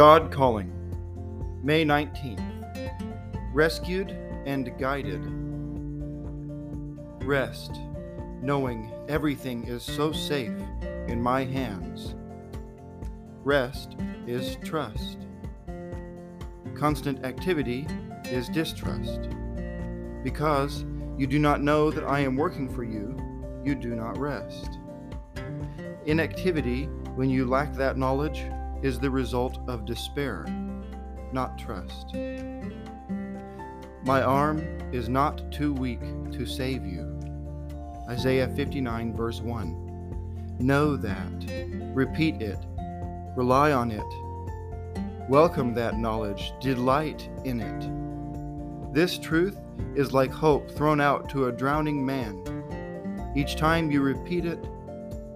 God Calling, May 19th. Rescued and guided. Rest, knowing everything is so safe in my hands. Rest is trust. Constant activity is distrust. Because you do not know that I am working for you, you do not rest. Inactivity, when you lack that knowledge, is the result of despair, not trust. My arm is not too weak to save you. Isaiah 59, verse 1. Know that. Repeat it. Rely on it. Welcome that knowledge. Delight in it. This truth is like hope thrown out to a drowning man. Each time you repeat it,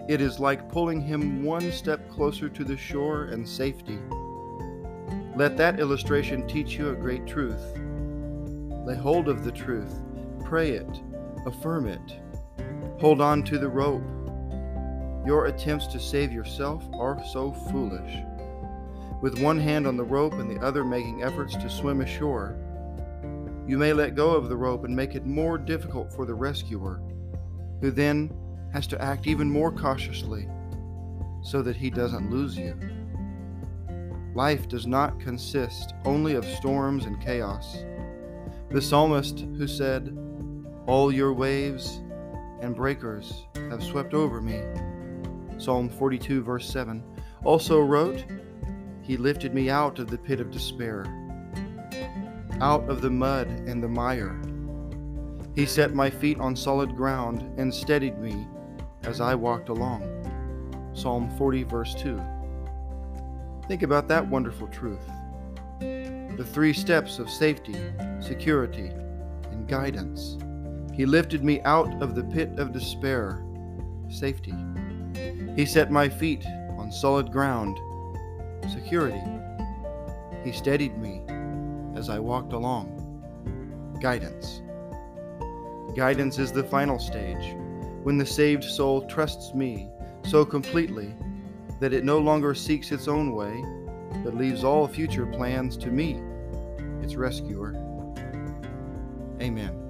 it is like pulling him one step closer to the shore and safety. Let that illustration teach you a great truth. Lay hold of the truth, pray it, affirm it. Hold on to the rope. Your attempts to save yourself are so foolish. With one hand on the rope and the other making efforts to swim ashore, you may let go of the rope and make it more difficult for the rescuer, who then has to act even more cautiously so that he doesn't lose you. Life does not consist only of storms and chaos. The psalmist who said, All your waves and breakers have swept over me, Psalm 42, verse 7, also wrote, He lifted me out of the pit of despair, out of the mud and the mire. He set my feet on solid ground and steadied me as I walked along. Psalm 40, verse 2. Think about that wonderful truth. The three steps of safety, security, and guidance. He lifted me out of the pit of despair, safety. He set my feet on solid ground, security. He steadied me as I walked along, guidance. Guidance is the final stage when the saved soul trusts me so completely that it no longer seeks its own way, but leaves all future plans to me, its rescuer. Amen.